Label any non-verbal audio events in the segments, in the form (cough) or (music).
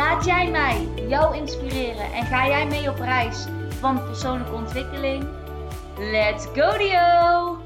Laat jij mij jou inspireren en ga jij mee op reis van persoonlijke ontwikkeling? Let's go Dio!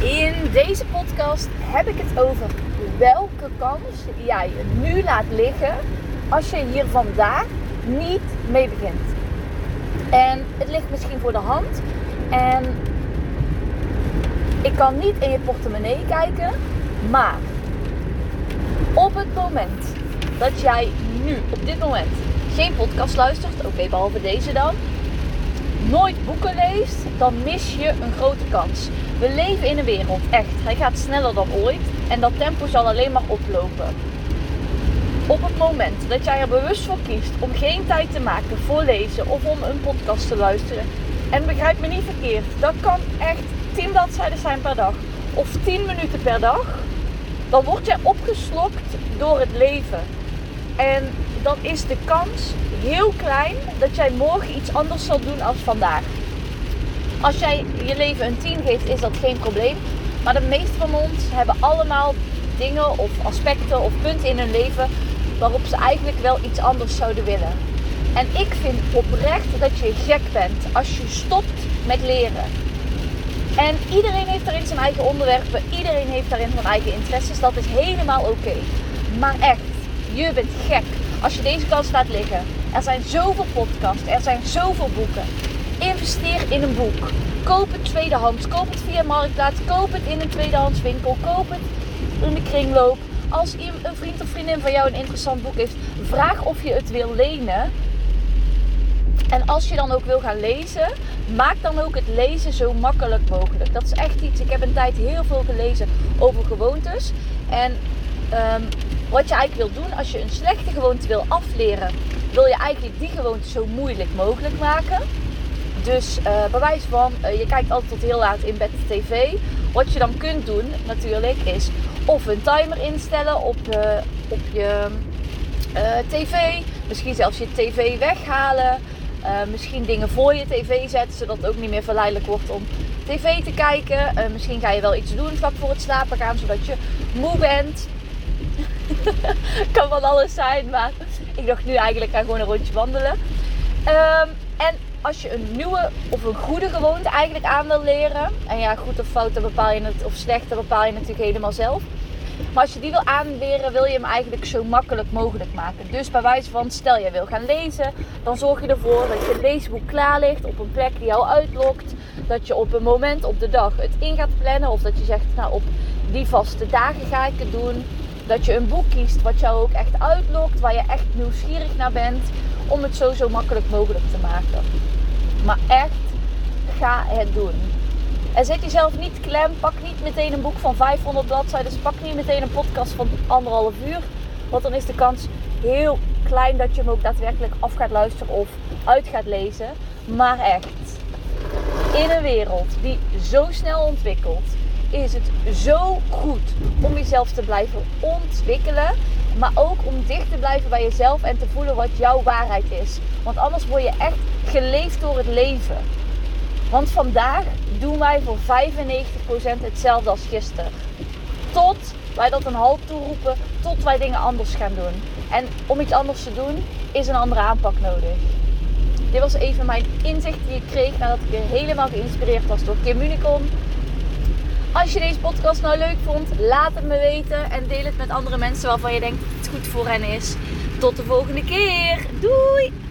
In deze podcast heb ik het over welke kans jij nu laat liggen als je hier vandaag niet mee begint. En het ligt misschien voor de hand en ik kan niet in je portemonnee kijken, maar op het moment dat jij nu, op dit moment, geen podcast luistert, oké, behalve deze dan, nooit boeken leest, dan mis je een grote kans. We leven in een wereld, echt. Hij gaat sneller dan ooit en dat tempo zal alleen maar oplopen. Op het moment dat jij er bewust voor kiest om geen tijd te maken voor lezen of om een podcast te luisteren, en begrijp me niet verkeerd, dat kan echt 10 bladzijden zijn per dag of 10 minuten per dag, dan word jij opgeslokt door het leven. En dan is de kans heel klein dat jij morgen iets anders zal doen als vandaag. Als jij je leven een 10 geeft, is dat geen probleem. Maar de meeste van ons hebben allemaal dingen of aspecten of punten in hun leven waarop ze eigenlijk wel iets anders zouden willen. En ik vind oprecht dat je gek bent als je stopt met leren. En iedereen heeft daarin zijn eigen onderwerpen, iedereen heeft daarin zijn eigen interesses. Dat is helemaal oké. Maar echt, je bent gek als je deze kans laat liggen. Er zijn zoveel podcasts, er zijn zoveel boeken. Investeer in een boek. Koop het tweedehands, koop het via Marktplaats, koop het in een tweedehands winkel, koop het in de kringloop. Als een vriend of vriendin van jou een interessant boek heeft, vraag of je het wil lenen. En als je dan ook wil gaan lezen, maak dan ook het lezen zo makkelijk mogelijk. Dat is echt iets. Ik heb een tijd heel veel gelezen over gewoontes. En um, wat je eigenlijk wil doen als je een slechte gewoonte wil afleren, wil je eigenlijk die gewoonte zo moeilijk mogelijk maken. Dus uh, bij wijze van, uh, je kijkt altijd tot heel laat in bed tv. Wat je dan kunt doen natuurlijk is of een timer instellen op, uh, op je tv. Misschien zelfs je tv weghalen. Misschien dingen voor je tv zetten, zodat het ook niet meer verleidelijk wordt om tv te kijken. misschien ga je wel iets doen vlak voor het slapen gaan, zodat je moe bent. (laughs) kan van alles zijn, maar ik dacht nu eigenlijk aan gewoon een rondje wandelen. Um, en als je een nieuwe of een goede gewoonte eigenlijk aan wil leren. En ja, goed of fout, bepaal je het, of slecht, bepaal je natuurlijk helemaal zelf. Maar als je die wil aanleren, wil je hem eigenlijk zo makkelijk mogelijk maken. Dus bij wijze van, stel je wil gaan lezen, dan zorg je ervoor dat je leesboek klaar ligt op een plek die jou uitlokt. Dat je op een moment op de dag het in gaat plannen. Of dat je zegt, nou op die vaste dagen ga ik het doen. Dat je een boek kiest wat jou ook echt uitlokt, waar je echt nieuwsgierig naar bent, om het zo zo makkelijk mogelijk te maken. Maar echt, ga het doen. En zet jezelf niet klem. Pak niet meteen een boek van 500 bladzijden. Pak niet meteen een podcast van anderhalf uur. Want dan is de kans heel klein dat je hem ook daadwerkelijk af gaat luisteren of uit gaat lezen. Maar echt, in een wereld die zo snel ontwikkelt, is het zo goed om jezelf te blijven ontwikkelen. Maar ook om dicht te blijven bij jezelf en te voelen wat jouw waarheid is. Want anders word je echt geleefd door het leven. Want vandaag doen wij voor 95% hetzelfde als gisteren. Tot wij dat een halt toeroepen, tot wij dingen anders gaan doen. En om iets anders te doen, is een andere aanpak nodig. Dit was even mijn inzicht die ik kreeg nadat ik weer helemaal geïnspireerd was door Kim Unicom. Als je deze podcast nou leuk vond, laat het me weten en deel het met andere mensen waarvan je denkt dat het goed voor hen is. Tot de volgende keer. Doei!